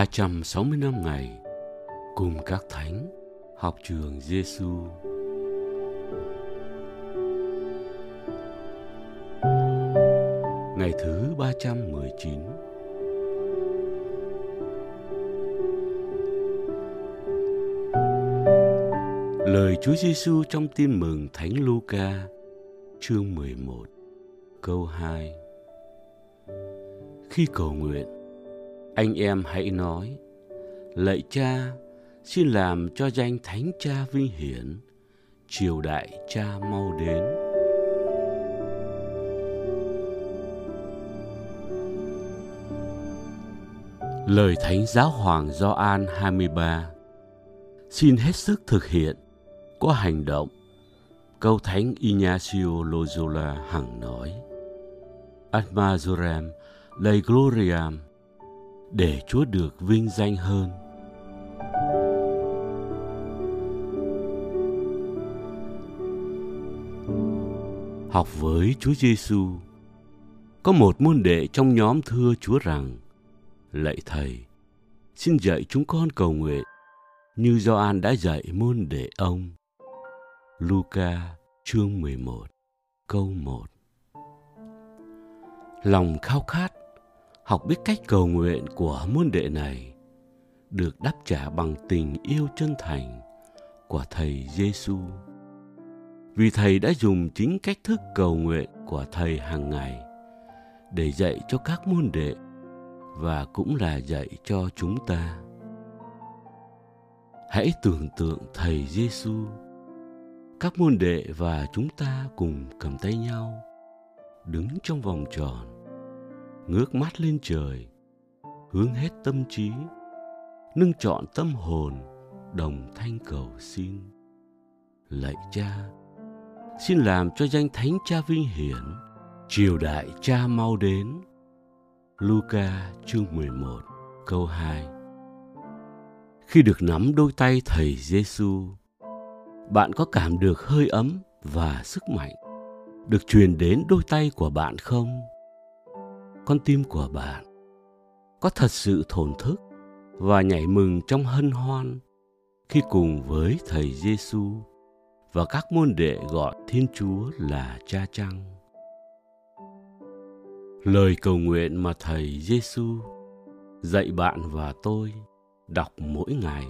365 ngày cùng các thánh học trường Giêsu. Ngày thứ 319 Lời Chúa Giêsu trong Tin mừng Thánh Luca, chương 11, câu 2. Khi cầu nguyện, anh em hãy nói lạy cha xin làm cho danh thánh cha vinh hiển triều đại cha mau đến Lời Thánh Giáo Hoàng Gioan 23 Xin hết sức thực hiện, có hành động. Câu Thánh Ignacio Loyola hằng nói Ad majorem gloriam để Chúa được vinh danh hơn. Học với Chúa Giêsu. Có một môn đệ trong nhóm thưa Chúa rằng: Lạy thầy, xin dạy chúng con cầu nguyện như Gioan đã dạy môn đệ ông. Luca chương 11 câu 1 Lòng khao khát học biết cách cầu nguyện của môn đệ này được đáp trả bằng tình yêu chân thành của thầy Giêsu. Vì thầy đã dùng chính cách thức cầu nguyện của thầy hàng ngày để dạy cho các môn đệ và cũng là dạy cho chúng ta. Hãy tưởng tượng thầy Giêsu, các môn đệ và chúng ta cùng cầm tay nhau, đứng trong vòng tròn ngước mắt lên trời hướng hết tâm trí nâng trọn tâm hồn đồng thanh cầu xin. Lạy cha xin làm cho danh thánh cha vinh hiển triều đại cha mau đến. Luca chương 11 câu 2 Khi được nắm đôi tay thầy Giêsu, bạn có cảm được hơi ấm và sức mạnh được truyền đến đôi tay của bạn không? Con tim của bạn có thật sự thổn thức và nhảy mừng trong hân hoan khi cùng với thầy Giêsu và các môn đệ gọi Thiên Chúa là Cha Chăng. Lời cầu nguyện mà thầy Giêsu dạy bạn và tôi đọc mỗi ngày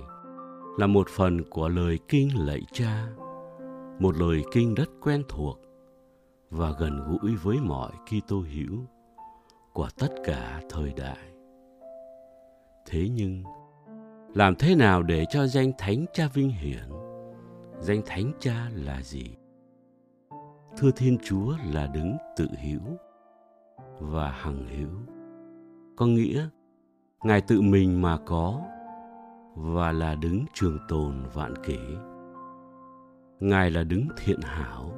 là một phần của lời kinh lạy Cha, một lời kinh rất quen thuộc và gần gũi với mọi Kitô hữu của tất cả thời đại. Thế nhưng, làm thế nào để cho danh Thánh Cha vinh hiển? Danh Thánh Cha là gì? Thưa Thiên Chúa là đứng tự hữu và hằng hữu. Có nghĩa, Ngài tự mình mà có và là đứng trường tồn vạn kỷ. Ngài là đứng thiện hảo,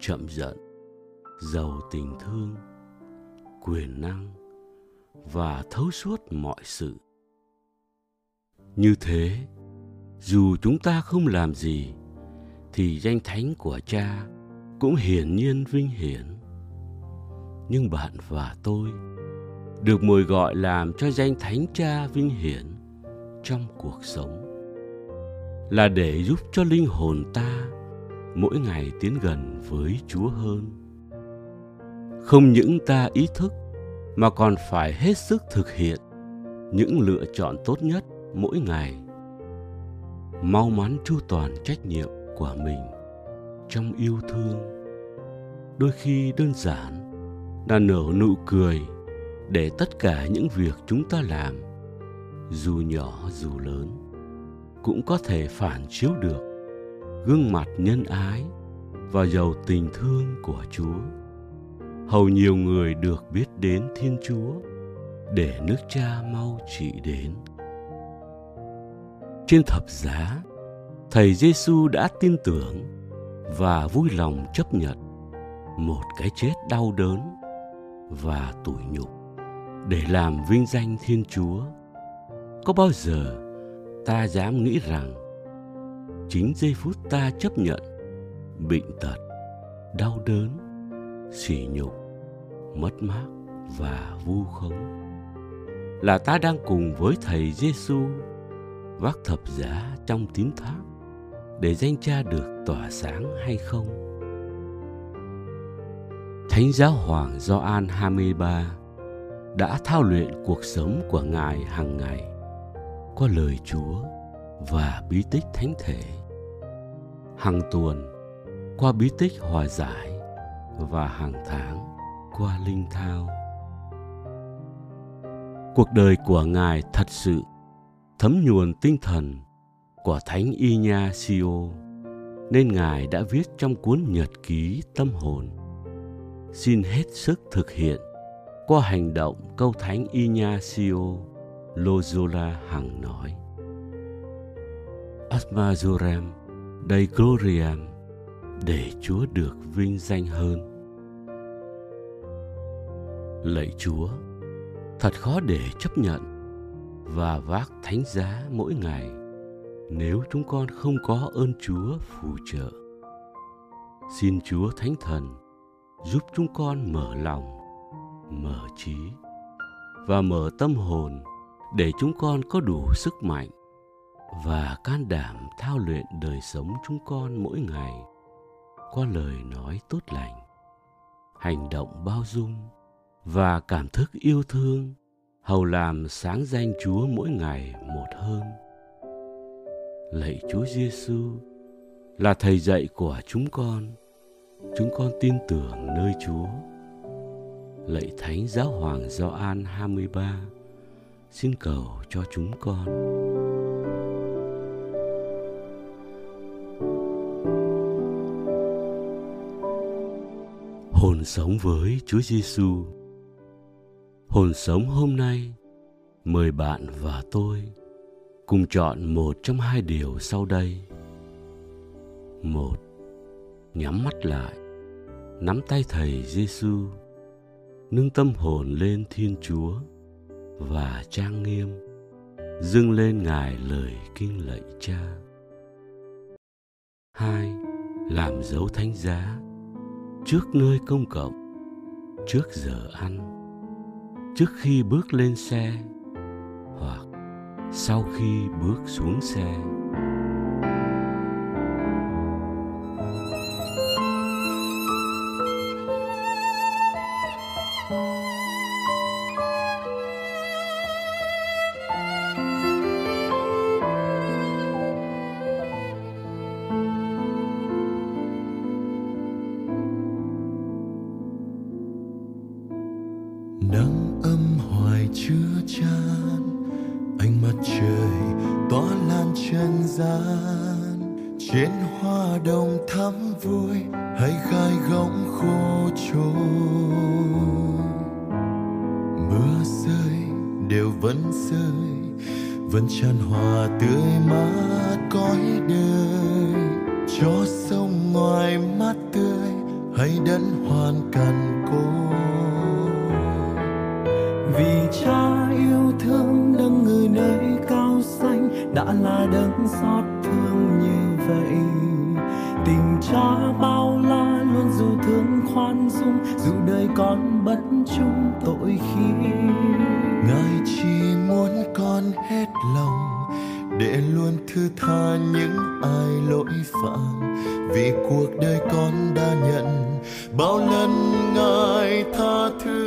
chậm giận, giàu tình thương, quyền năng và thấu suốt mọi sự. Như thế, dù chúng ta không làm gì, thì danh thánh của cha cũng hiển nhiên vinh hiển. Nhưng bạn và tôi được mời gọi làm cho danh thánh cha vinh hiển trong cuộc sống là để giúp cho linh hồn ta mỗi ngày tiến gần với chúa hơn không những ta ý thức, mà còn phải hết sức thực hiện những lựa chọn tốt nhất mỗi ngày. Mau mắn chu toàn trách nhiệm của mình trong yêu thương. Đôi khi đơn giản là nở nụ cười để tất cả những việc chúng ta làm, dù nhỏ dù lớn, cũng có thể phản chiếu được gương mặt nhân ái và giàu tình thương của chúa hầu nhiều người được biết đến Thiên Chúa để nước cha mau trị đến. Trên thập giá, Thầy Giêsu đã tin tưởng và vui lòng chấp nhận một cái chết đau đớn và tủi nhục để làm vinh danh Thiên Chúa. Có bao giờ ta dám nghĩ rằng chính giây phút ta chấp nhận bệnh tật, đau đớn, sỉ nhục, mất mát và vu khống là ta đang cùng với thầy Giêsu vác thập giá trong tín thác để danh cha được tỏa sáng hay không? Thánh giáo hoàng Gioan 23 đã thao luyện cuộc sống của Ngài hàng ngày qua lời Chúa và bí tích thánh thể. Hàng tuần, qua bí tích hòa giải và hàng tháng qua linh thao. Cuộc đời của Ngài thật sự thấm nhuần tinh thần của Thánh Ignacio nên Ngài đã viết trong cuốn nhật ký tâm hồn. Xin hết sức thực hiện qua hành động câu Thánh Ignacio Loyola hằng nói. Asmazorem Dei Gloriam, để Chúa được vinh danh hơn. Lạy Chúa, thật khó để chấp nhận và vác thánh giá mỗi ngày nếu chúng con không có ơn Chúa phù trợ. Xin Chúa Thánh Thần giúp chúng con mở lòng, mở trí và mở tâm hồn để chúng con có đủ sức mạnh và can đảm thao luyện đời sống chúng con mỗi ngày qua lời nói tốt lành, hành động bao dung và cảm thức yêu thương, hầu làm sáng danh Chúa mỗi ngày một hơn. Lạy Chúa Giêsu là thầy dạy của chúng con. Chúng con tin tưởng nơi Chúa. Lạy Thánh Giáo Hoàng Gioan 23 xin cầu cho chúng con. Hồn sống với Chúa Giêsu Hồn sống hôm nay mời bạn và tôi cùng chọn một trong hai điều sau đây. Một, nhắm mắt lại, nắm tay thầy Giêsu, nâng tâm hồn lên Thiên Chúa và trang nghiêm dâng lên Ngài lời kinh lạy Cha. Hai, làm dấu thánh giá trước nơi công cộng, trước giờ ăn trước khi bước lên xe hoặc sau khi bước xuống xe. Trên hoa đồng thắm vui hay gai gọng khô trôi. Mưa rơi, đều vẫn rơi, vẫn tràn hòa tươi mát cõi đời. Cho sông ngoài mát tươi hay đất hoàn cằn côi. Vì cha yêu là đấng xót thương như vậy. Tình cha bao la luôn dù thương khoan dung, dù đời con bất chung tội khi. Ngài chỉ muốn con hết lòng để luôn thứ tha những ai lỗi phạm. Vì cuộc đời con đã nhận bao lần ngài tha thứ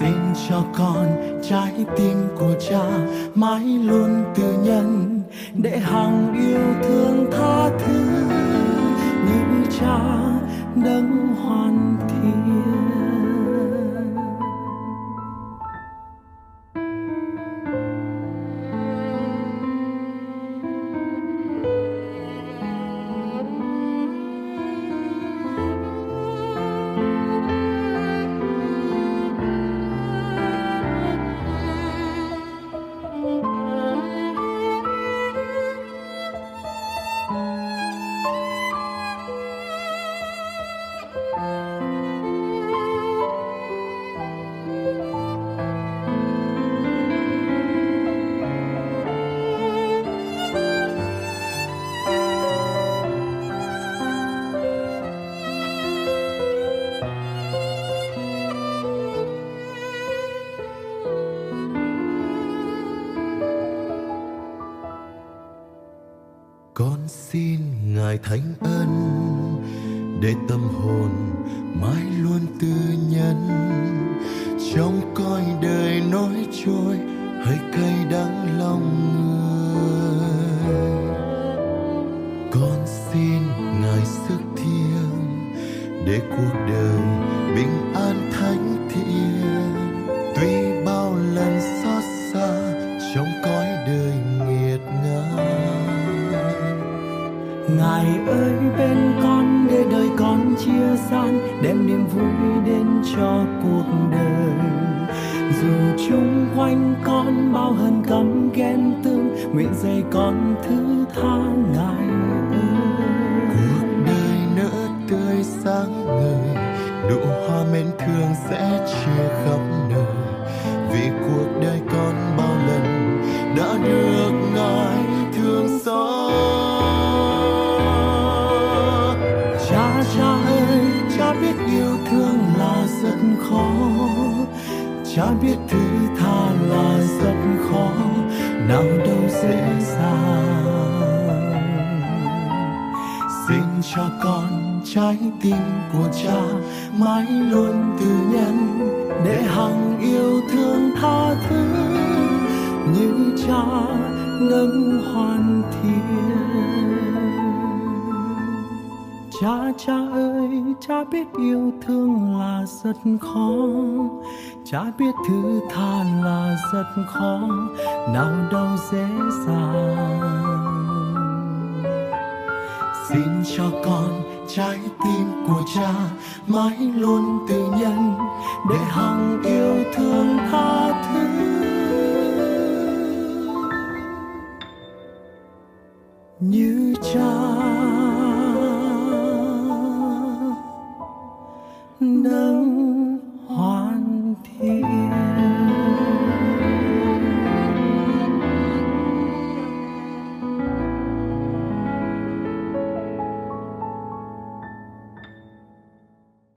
xin cho con trái tim của cha, mãi luôn từ nhân, để hằng yêu thương tha thứ. Như cha đấng hoàn con xin ngài thánh ân để tâm hồn mãi luôn tư nhân. Trong coi đời nói trôi hơi cay đắng lòng người. Con xin ngài sức thiêng để cuộc đời bình an thánh thiện ngài ơi, bên con để đời con chia san, đem niềm vui đến cho cuộc đời. Dù chung quanh con bao hận căm ghen tương, nguyện dạy con thứ tha ngài ơi. Cuộc đời nỡ tươi sáng ngời, nụ hoa mến thương sẽ chia khắp nơi. Vì cuộc đời con bao lần đã được ngài thương xót. Cha biết thứ tha là rất khó, nào đâu dễ dàng. Xin cho con trái tim của cha mãi luôn từ nhân, để hằng yêu thương tha thứ. Như cha nâng hoàn thiện cha cha ơi, cha biết yêu thương là rất khó. Cha biết thứ tha là rất khó. Nào đâu dễ dàng. Xin cho con trái tim của cha mãi luôn từ nhân để hằng yêu thương tha thứ. Như cha nâng